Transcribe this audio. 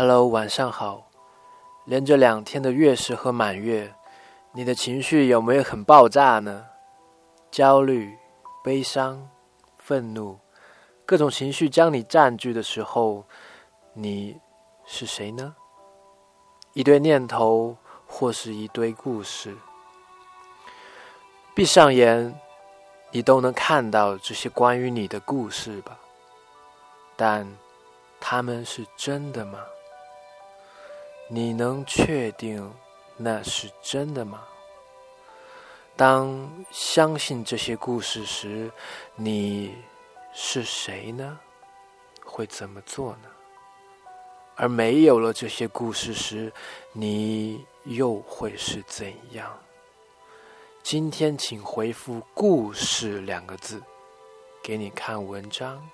Hello，晚上好。连着两天的月食和满月，你的情绪有没有很爆炸呢？焦虑、悲伤、愤怒，各种情绪将你占据的时候，你是谁呢？一堆念头，或是一堆故事。闭上眼，你都能看到这些关于你的故事吧？但，他们是真的吗？你能确定那是真的吗？当相信这些故事时，你是谁呢？会怎么做呢？而没有了这些故事时，你又会是怎样？今天请回复“故事”两个字，给你看文章。